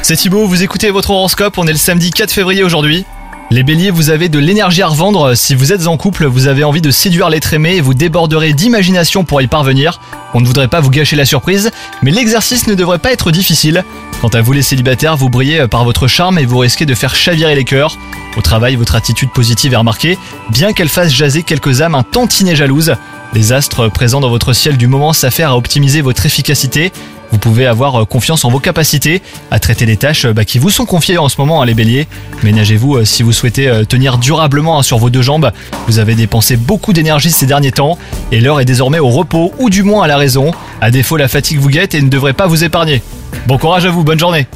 C'est Thibaut, vous écoutez votre horoscope, on est le samedi 4 février aujourd'hui. Les béliers, vous avez de l'énergie à revendre. Si vous êtes en couple, vous avez envie de séduire l'être aimé et vous déborderez d'imagination pour y parvenir. On ne voudrait pas vous gâcher la surprise, mais l'exercice ne devrait pas être difficile. Quant à vous les célibataires, vous brillez par votre charme et vous risquez de faire chavirer les cœurs. Au travail, votre attitude positive est remarquée, bien qu'elle fasse jaser quelques âmes un tantinet jalouses. Les astres présents dans votre ciel du moment s'affairent à optimiser votre efficacité. Vous pouvez avoir confiance en vos capacités à traiter les tâches bah, qui vous sont confiées en ce moment, hein, les béliers. Ménagez-vous euh, si vous souhaitez euh, tenir durablement hein, sur vos deux jambes. Vous avez dépensé beaucoup d'énergie ces derniers temps et l'heure est désormais au repos ou du moins à la raison. À défaut, la fatigue vous guette et ne devrait pas vous épargner. Bon courage à vous, bonne journée